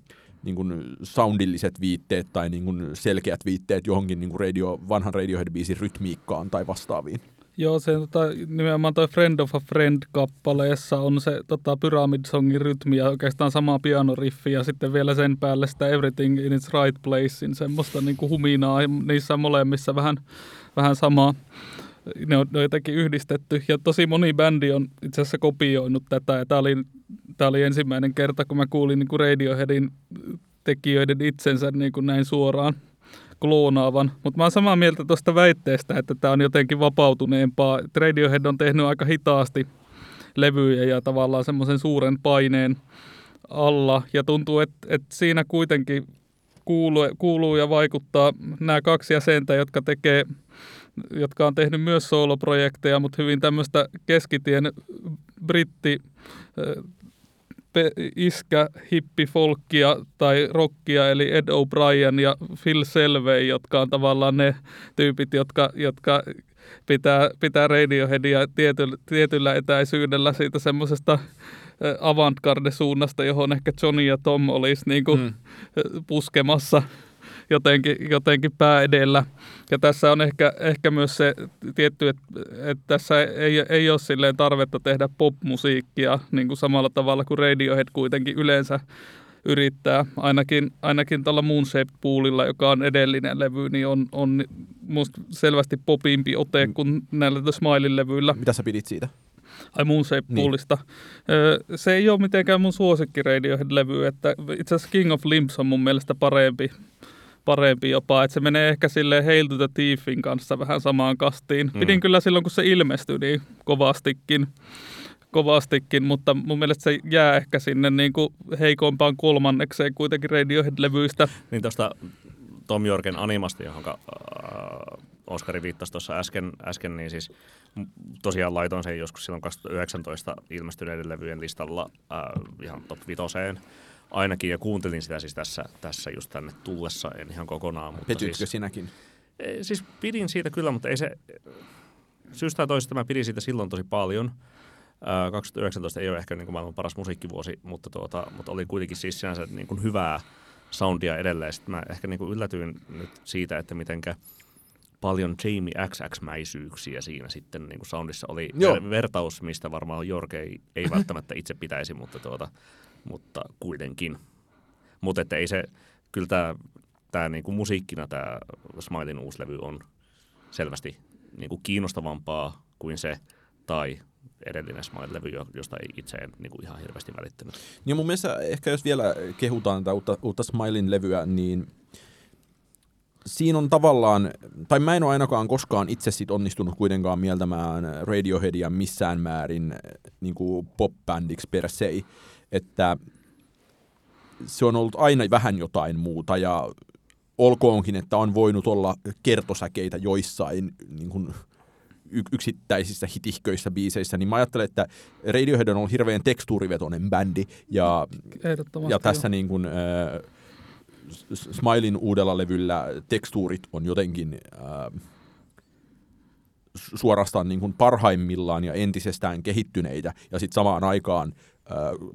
B: niin kuin soundilliset viitteet tai niin kuin selkeät viitteet johonkin niin kuin radio, vanhan Radiohead-biisin rytmiikkaan tai vastaaviin.
A: Joo, se tota, nimenomaan toi Friend of a Friend-kappaleessa on se tota, Pyramid Songin rytmi ja oikeastaan sama pianoriffi ja sitten vielä sen päälle sitä Everything in its right place, niin semmoista niin kuin huminaa niissä molemmissa vähän, vähän samaa. Ne on, ne on jotenkin yhdistetty ja tosi moni bändi on itse asiassa kopioinut tätä ja tämä oli tämä oli ensimmäinen kerta, kun mä kuulin niin kuin Radioheadin tekijöiden itsensä niin kuin näin suoraan kloonaavan. Mutta mä oon samaa mieltä tuosta väitteestä, että tämä on jotenkin vapautuneempaa. Radiohead on tehnyt aika hitaasti levyjä ja tavallaan semmoisen suuren paineen alla. Ja tuntuu, että, että siinä kuitenkin kuuluu, kuuluu ja vaikuttaa nämä kaksi jäsentä, jotka tekee jotka on tehnyt myös sooloprojekteja, mutta hyvin tämmöistä keskitien britti iskä hippifolkkia tai rockia, eli Ed O'Brien ja Phil Selvey, jotka on tavallaan ne tyypit, jotka, jotka pitää, pitää Radioheadia tietyllä, tietyllä etäisyydellä siitä semmoisesta avantgarde-suunnasta, johon ehkä Johnny ja Tom olisi niin kuin hmm. puskemassa jotenkin, jotenkin pää edellä. Ja tässä on ehkä, ehkä myös se tietty, että, että tässä ei, ei ole silleen tarvetta tehdä popmusiikkia niin kuin samalla tavalla kuin Radiohead kuitenkin yleensä yrittää. Ainakin, ainakin tällä Moonshape Poolilla, joka on edellinen levy, niin on, on musta selvästi popimpi ote mm. kuin näillä The Smile-levyillä.
B: Mitä sä pidit siitä?
A: Ai Moonshape niin. Poolista. Se ei ole mitenkään mun suosikki Radiohead-levy, että itse asiassa King of Limbs on mun mielestä parempi parempi jopa, että se menee ehkä sille Hail to the Thiefin kanssa vähän samaan kastiin. Mm. Pidin kyllä silloin, kun se ilmestyi niin kovastikin, kovastikin, mutta mun mielestä se jää ehkä sinne niin kuin heikompaan kolmannekseen kuitenkin Radiohead-levyistä.
C: Niin tuosta Tom Jorgen animasta, johon äh, Oskari viittasi tuossa äsken, äsken, niin siis tosiaan laitoin sen joskus silloin 2019 ilmestyneiden levyjen listalla äh, ihan top vitoseen ainakin, ja kuuntelin sitä siis tässä, tässä just tänne tullessa, en ihan kokonaan. Mutta
B: Petytkö
C: siis,
B: sinäkin?
C: Siis pidin siitä kyllä, mutta ei se, syystä toisesta mä pidin siitä silloin tosi paljon. 2019 ei ole ehkä niin kuin maailman paras musiikkivuosi, mutta, tuota, mutta oli kuitenkin siis sinänsä niin kuin hyvää soundia edelleen. Sitten mä ehkä niin kuin yllätyin nyt siitä, että mitenkä paljon Jamie XX-mäisyyksiä siinä sitten niin kuin soundissa oli Joo. vertaus, mistä varmaan Jorge ei, ei välttämättä itse pitäisi, mutta, tuota, mutta kuitenkin. Mutta ei se, kyllä tämä, tämä niin kuin musiikkina tämä Smilein uusi levy on selvästi niin kuin kiinnostavampaa kuin se tai edellinen Smile-levy, josta ei itse en niin kuin ihan hirveästi välittänyt.
B: Niin mun mielestä ehkä jos vielä kehutaan tätä uutta, uutta Smilein levyä, niin siinä on tavallaan, tai mä en ole ainakaan koskaan itse sit onnistunut kuitenkaan mieltämään Radioheadia missään määrin niin kuin pop-bändiksi per se, että se on ollut aina vähän jotain muuta ja olkoonkin, että on voinut olla kertosäkeitä joissain niin kuin, yksittäisissä hitihköissä biiseissä, niin mä ajattelen, että Radiohead on ollut hirveän tekstuurivetoinen bändi, ja, ja tässä niin kuin, äh, Smilein uudella levyllä tekstuurit on jotenkin äh, suorastaan niin kuin parhaimmillaan ja entisestään kehittyneitä, ja sitten samaan aikaan äh,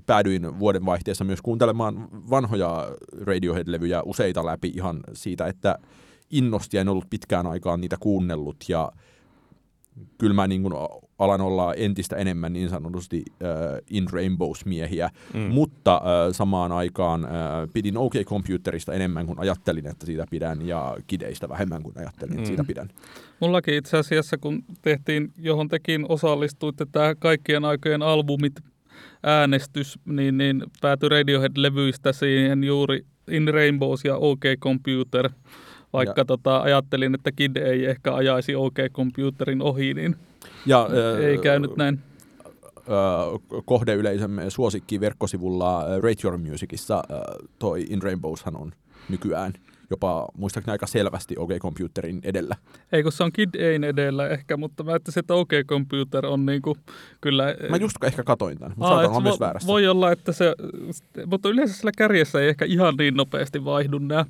B: päädyin vuodenvaihteessa myös kuuntelemaan vanhoja Radiohead-levyjä useita läpi ihan siitä, että innosti en ollut pitkään aikaan niitä kuunnellut, ja kyllä mä niin kuin alan olla entistä enemmän niin sanotusti uh, in Rainbows-miehiä, mm. mutta uh, samaan aikaan uh, pidin OK Computerista enemmän kuin ajattelin, että siitä pidän, ja Kideistä vähemmän kuin ajattelin, että mm. siitä pidän.
A: Mullakin itse asiassa, kun tehtiin, johon tekin osallistuitte, tämä kaikkien aikojen albumit äänestys, niin, niin päätyi Radiohead-levyistä siihen juuri In Rainbows ja OK Computer – vaikka ja, tota, ajattelin, että Kid ei ehkä ajaisi OK-computerin ohi, niin ja, ei käynyt näin.
B: kohdeyleisömme suosikki verkkosivulla Rate Your Musicissa toi In Rainbowshan on nykyään jopa muistaakseni aika selvästi OK-computerin edellä.
A: Ei, kun se on Kid Ein edellä ehkä, mutta mä ajattelin, että OK-computer on niinku kyllä...
B: Mä just ehkä katoin tämän, mutta Aa, myös väärässä.
A: Voi olla, että se... Mutta yleensä sillä kärjessä ei ehkä ihan niin nopeasti vaihdu nämä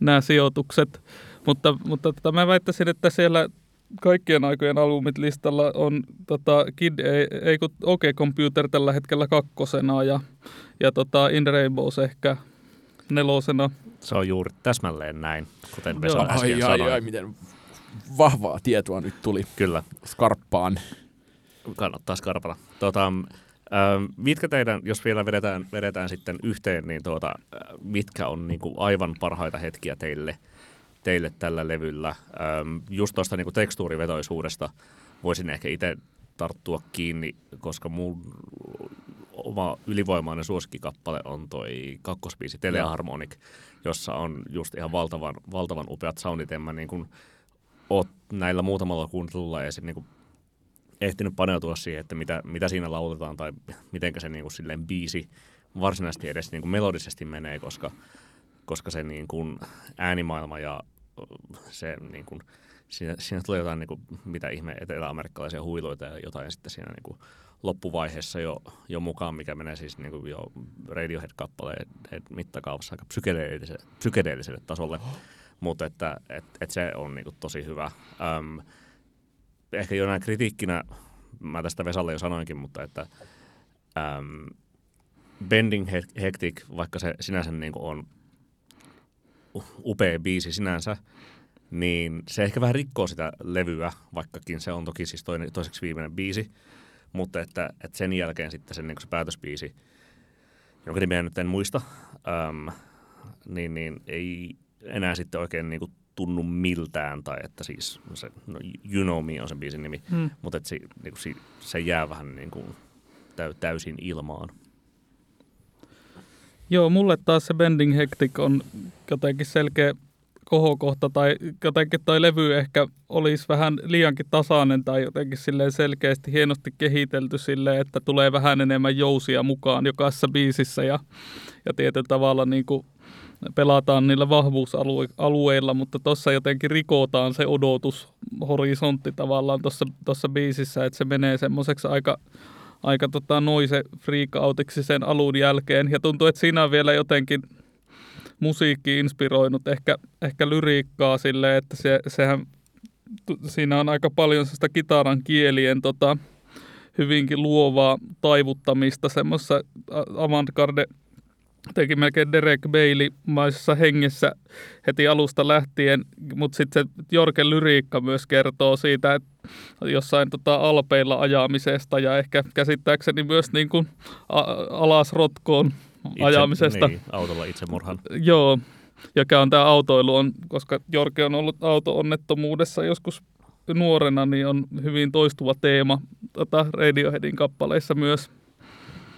A: nämä sijoitukset. Mutta, mutta tota, mä väittäisin, että siellä kaikkien aikojen albumit listalla on tota, Kid, ei, ei kun OK Computer tällä hetkellä kakkosena ja, ja tota, In Rainbows ehkä nelosena.
C: Se on juuri täsmälleen näin, kuten Vesa Joo. äsken
B: ai,
C: sanoi.
B: Ai, ai, miten vahvaa tietoa nyt tuli.
C: Kyllä.
B: Skarppaan.
C: Kannattaa skarpata. Tota, Ähm, mitkä teidän, jos vielä vedetään, vedetään sitten yhteen, niin tuota, mitkä on niin kuin aivan parhaita hetkiä teille, teille tällä levyllä? Just tuosta niin tekstuurivetoisuudesta voisin ehkä itse tarttua kiinni, koska mun oma ylivoimainen suosikkikappale on toi kakkospiisi Teleharmonic, jossa on just ihan valtavan, valtavan upeat soundit. En mä niin kuin oot näillä muutamalla kuuntelulla esim. Niin kuin ehtinyt paneutua siihen, että mitä, mitä siinä lauletaan tai miten se niin kuin silleen biisi varsinaisesti edes niin kuin melodisesti menee, koska, koska se niin kuin äänimaailma ja se niin kuin, siinä, siinä tulee jotain niin kuin, mitä ihme etelä-amerikkalaisia huiluita ja jotain sitten siinä niin kuin loppuvaiheessa jo, jo mukaan, mikä menee siis niin kuin jo Radiohead-kappaleen mittakaavassa aika psykedeelliselle, psykedeelliselle tasolle. Mutta että et, et se on niin kuin tosi hyvä. Öm, ehkä jonain kritiikkinä, mä tästä Vesalle jo sanoinkin, mutta että äm, Bending Hectic, vaikka se sinänsä niin on upea biisi sinänsä, niin se ehkä vähän rikkoo sitä levyä, vaikkakin se on toki siis toinen, toiseksi viimeinen biisi, mutta että, että sen jälkeen sitten sen, niin se päätösbiisi, jonka nimeä nyt en muista, äm, niin, niin ei enää sitten oikein niin kuin tunnu miltään, tai että siis se, no, You Know Me on sen biisin nimi, hmm. mutta että se, niin kuin, se jää vähän niin kuin täy, täysin ilmaan.
A: Joo, mulle taas se Bending Hectic on jotenkin selkeä kohokohta, tai jotenkin toi levy ehkä olisi vähän liiankin tasainen tai jotenkin silleen selkeästi hienosti kehitelty silleen, että tulee vähän enemmän jousia mukaan jokaisessa biisissä ja, ja tietyllä tavalla niin kuin pelataan niillä vahvuusalueilla, mutta tuossa jotenkin rikotaan se odotushorisontti tavallaan tuossa biisissä, että se menee semmoiseksi aika, aika tota, noise freakautiksi sen alun jälkeen. Ja tuntuu, että siinä on vielä jotenkin musiikki inspiroinut ehkä, ehkä lyriikkaa sille, että se, sehän, siinä on aika paljon sitä kitaran kielien tota, hyvinkin luovaa taivuttamista semmoisessa avantgarde teki melkein Derek Bailey-maisessa hengessä heti alusta lähtien, mutta sitten se Jorken lyriikka myös kertoo siitä, että jossain tota alpeilla ajamisesta ja ehkä käsittääkseni myös niin kuin alas rotkoon itse, ajamisesta.
C: Niin, autolla itsemurhan.
A: Joo, joka on tämä autoilu, on, koska Jorke on ollut auto-onnettomuudessa joskus nuorena, niin on hyvin toistuva teema tota Radioheadin kappaleissa myös.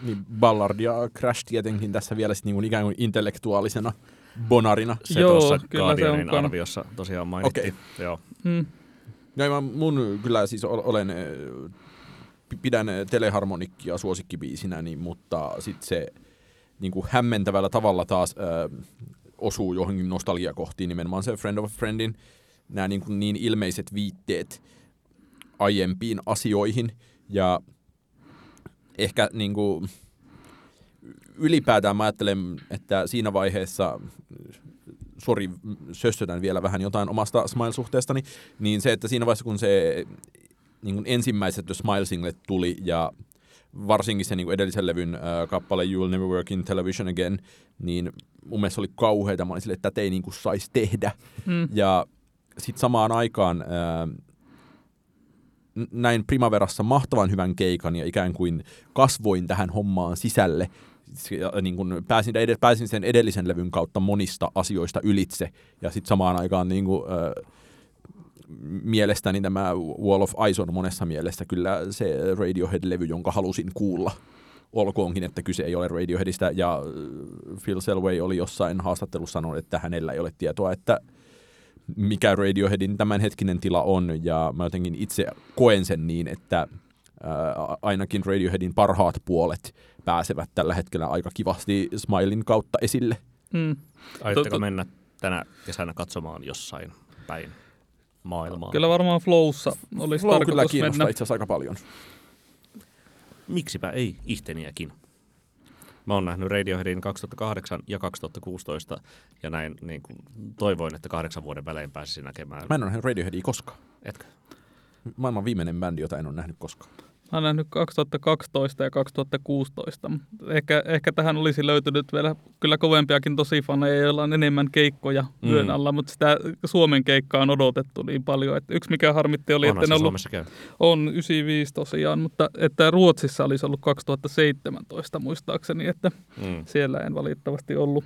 B: Niin Ballard ja Crash tietenkin tässä vielä sit niin kuin ikään kuin intellektuaalisena bonarina.
C: Se Joo, tuossa kyllä se on arviossa tosiaan mainittiin. Okay. Joo. Hmm.
B: No, mä, mun kyllä siis olen, pidän Teleharmonikkia suosikkibiisinä, niin, mutta sitten se niin kuin hämmentävällä tavalla taas äh, osuu johonkin nostalgiakohtiin, nimenomaan se Friend of a Friendin nämä niin, kuin niin ilmeiset viitteet aiempiin asioihin. Ja ehkä niin kuin, ylipäätään mä ajattelen, että siinä vaiheessa sori, sössötän vielä vähän jotain omasta Smile-suhteestani, niin se, että siinä vaiheessa kun se niin kuin ensimmäiset Smile-singlet tuli ja varsinkin se niin kuin edellisen levyn äh, kappale You'll Never Work in Television Again, niin mun mielestä oli kauheita. Mä olin sille, että tätä ei niin kuin saisi tehdä. Mm. Ja sitten samaan aikaan ää, näin Primaverassa mahtavan hyvän keikan ja ikään kuin kasvoin tähän hommaan sisälle. Ja, niin kun pääsin, pääsin sen edellisen levyn kautta monista asioista ylitse ja sitten samaan aikaan niin kun, ää, mielestäni tämä Wall of Ice on monessa mielessä kyllä se Radiohead-levy, jonka halusin kuulla olkoonkin, että kyse ei ole Radioheadista, ja Phil Selway oli jossain haastattelussa sanonut, että hänellä ei ole tietoa, että mikä Radioheadin tämänhetkinen tila on, ja mä jotenkin itse koen sen niin, että ää, ainakin Radioheadin parhaat puolet pääsevät tällä hetkellä aika kivasti Smilin kautta esille.
C: Hmm. Aiotteko mennä tänä kesänä katsomaan jossain päin maailmaa?
A: Kyllä varmaan Flowssa olisi
B: Flow kyllä kiinnostaa itse asiassa aika paljon.
C: Miksipä ei ihteniäkin. Mä oon nähnyt Radioheadin 2008 ja 2016 ja näin niin kuin, toivoin, että kahdeksan vuoden välein pääsisin näkemään.
B: Mä en ole nähnyt Radioheadia koskaan.
C: Etkö?
B: Maailman viimeinen bändi, jota en ole nähnyt koskaan.
A: Mä olen nähnyt 2012 ja 2016. Ehkä, ehkä tähän olisi löytynyt vielä kyllä kovempiakin tosi faneja, joilla on enemmän keikkoja mm. yön alla, mutta sitä Suomen keikkaa on odotettu niin paljon. Että yksi mikä harmitti oli, Onhan että ne ollut, käy. on 95 tosiaan, mutta että Ruotsissa olisi ollut 2017 muistaakseni, että mm. siellä en valitettavasti ollut.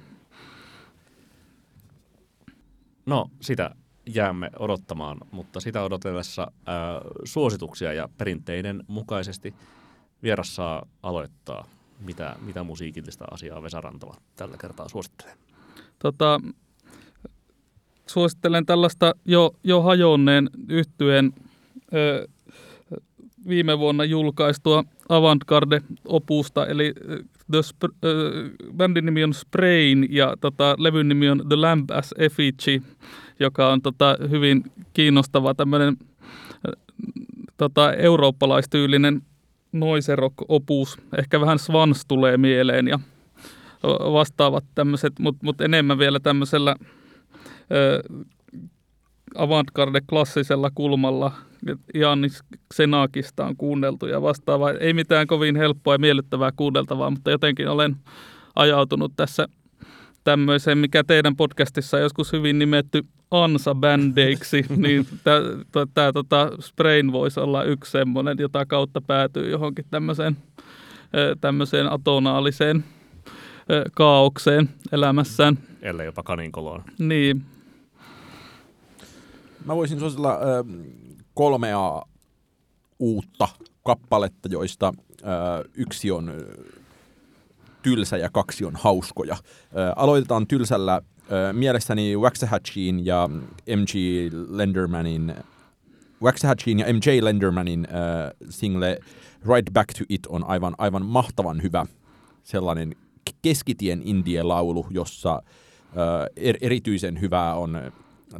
C: No sitä jäämme odottamaan, mutta sitä odotellessa ää, suosituksia ja perinteiden mukaisesti vieras saa aloittaa. Mitä, mitä musiikillista asiaa Vesa Rantala tällä kertaa suosittelee?
A: Tota, suosittelen tällaista jo, jo hajonneen yhtyeen ö, viime vuonna julkaistua Avantgarde-opusta, eli the Sp- äh, bändin nimi on Sprain ja tota, levyn nimi on The Lamp as Effigy, joka on tota, hyvin kiinnostava tämmöinen tota, eurooppalaistyylinen noise rock-opus. Ehkä vähän Swans tulee mieleen ja vastaavat tämmöiset, mutta mut enemmän vielä tämmöisellä avantgarde-klassisella kulmalla. Janis Xenakista on kuunneltu ja vastaava. Ei mitään kovin helppoa ja miellyttävää kuunneltavaa, mutta jotenkin olen ajautunut tässä tämmöiseen, mikä teidän podcastissa on joskus hyvin nimetty ansa-bändeiksi, niin tämä tota, Sprain voisi olla yksi semmoinen, jota kautta päätyy johonkin tämmöiseen, tämmöiseen atonaaliseen kaaukseen elämässään.
C: Ellei jopa kaninkoloon.
A: Niin.
B: Mä voisin suositella äh, kolmea uutta kappaletta, joista äh, yksi on tylsä ja kaksi on hauskoja. Äh, aloitetaan tylsällä äh, mielestäni Waxahachien ja MG Lendermanin Waxahachien ja MJ Lendermanin äh, single Right Back to It on aivan, aivan mahtavan hyvä sellainen keskitien indie-laulu, jossa er, erityisen hyvää on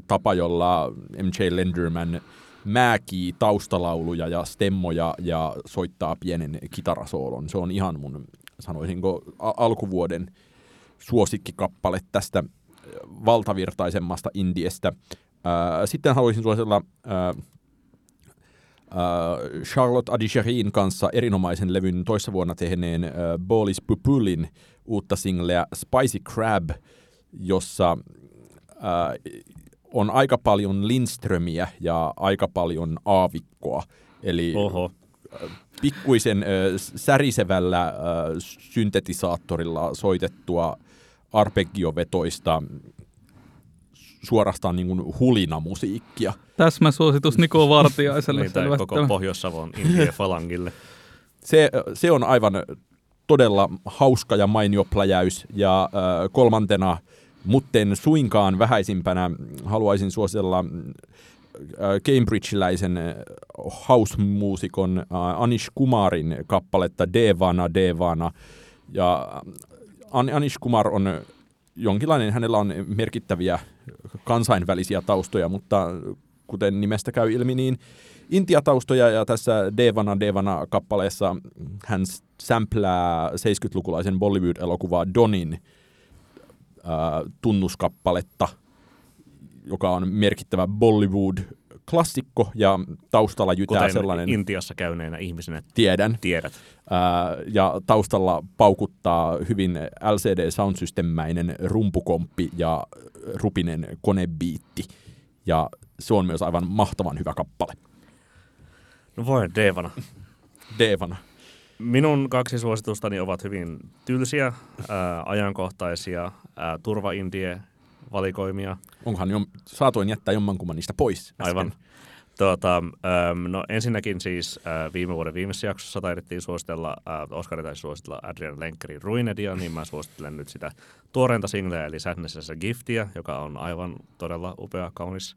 B: tapa, jolla MJ Lenderman määkii taustalauluja ja stemmoja ja soittaa pienen kitarasoolon. Se on ihan mun, sanoisinko, alkuvuoden suosikkikappale tästä valtavirtaisemmasta indiestä. Sitten haluaisin suositella Charlotte Adicherin kanssa erinomaisen levyn toissa vuonna tehneen Bolis Pupulin uutta singleä Spicy Crab, jossa on aika paljon Lindströmiä ja aika paljon aavikkoa. Eli
C: Oho.
B: Pikkuisen särisevällä syntetisaattorilla soitettua arpeggiovetoista suorastaan niin kuin hulinamusiikkia.
A: Täsmäsuositus Niko Vartiaiselle.
C: Niitä koko Pohjois-Savon Falangille.
B: Se, se on aivan todella hauska ja mainio pläjäys. Ja äh, kolmantena, mutten suinkaan vähäisimpänä, haluaisin suositella Cambridgeläisen house-muusikon äh, Anish Kumarin kappaletta Devana Devana. Ja Anish Kumar on jonkinlainen, hänellä on merkittäviä kansainvälisiä taustoja, mutta kuten nimestä käy ilmi, niin Intia-taustoja ja tässä Devana Devana kappaleessa hän sämplää 70-lukulaisen Bollywood-elokuvaa Donin äh, tunnuskappaletta, joka on merkittävä Bollywood-klassikko ja taustalla jytää
C: Kuten
B: sellainen...
C: Intiassa käyneenä ihmisenä
B: tiedän.
C: tiedät.
B: Ää, ja taustalla paukuttaa hyvin LCD Sound System-mäinen rumpukomppi ja rupinen konebiitti. Ja se on myös aivan mahtavan hyvä kappale.
C: No voi Devana.
B: Devana.
C: Minun kaksi suositustani ovat hyvin tylsiä, ää, ajankohtaisia, ää, turva-indie valikoimia.
B: Onkohan jo, saatoin jättää jommankumman niistä pois äsken.
C: Aivan. Tuota, ähm, no ensinnäkin siis äh, viime vuoden viimeisessä jaksossa taidettiin suositella, äh, Oskari taisi suositella Adrian Lenkerin Ruinedia, niin mä suosittelen nyt sitä tuoreinta singleä, eli Sadness as a Giftia, joka on aivan todella upea, kaunis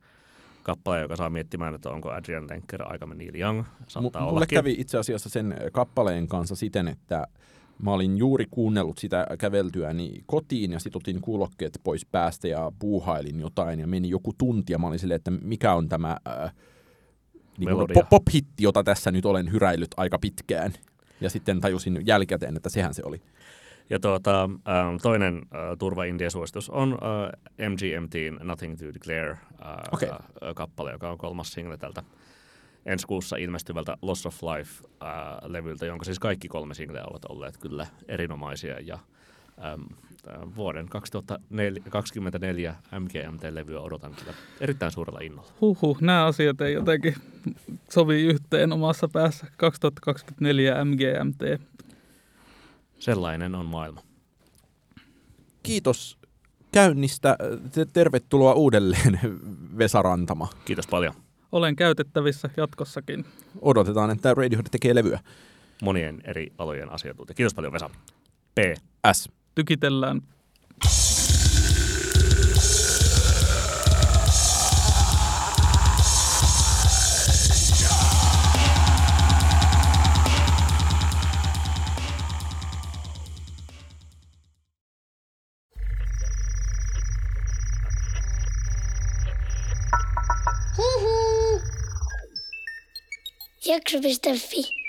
C: kappale, joka saa miettimään, että onko Adrian Lenker aikamme Neil Young. Saattaa
B: M- mulle
C: ollakin.
B: kävi itse asiassa sen kappaleen kanssa siten, että mä olin juuri kuunnellut sitä käveltyäni kotiin ja sit otin kuulokkeet pois päästä ja puuhailin jotain ja meni joku tunti ja mä olin silleen, että mikä on tämä äh, niin pop-hitti, jota tässä nyt olen hyräillyt aika pitkään. Ja sitten tajusin jälkikäteen, että sehän se oli.
C: Ja tuota, ähm, toinen äh, turva india suositus on äh, MGMTn Nothing to Declare äh,
B: Okei.
C: äh, kappale, joka on kolmas single tältä ensi kuussa ilmestyvältä Loss of Life-levyltä, jonka siis kaikki kolme singleä ovat olleet kyllä erinomaisia. Ja äh, vuoden 2024 MGMT-levyä odotan kyllä erittäin suurella innolla.
A: Huhhuh, nämä asiat ei jotenkin sovi yhteen omassa päässä. 2024 MGMT.
C: Sellainen on maailma.
B: Kiitos käynnistä. Te- Tervetuloa uudelleen, Vesa Rantama.
C: Kiitos paljon
A: Olen käytettävissä jatkossakin.
B: Odotetaan, että Radiohead tekee levyä.
C: monien eri alojen asiantuntija. Kiitos paljon Vesa. P.
B: S.
A: Tykitellään
D: árvores da vida.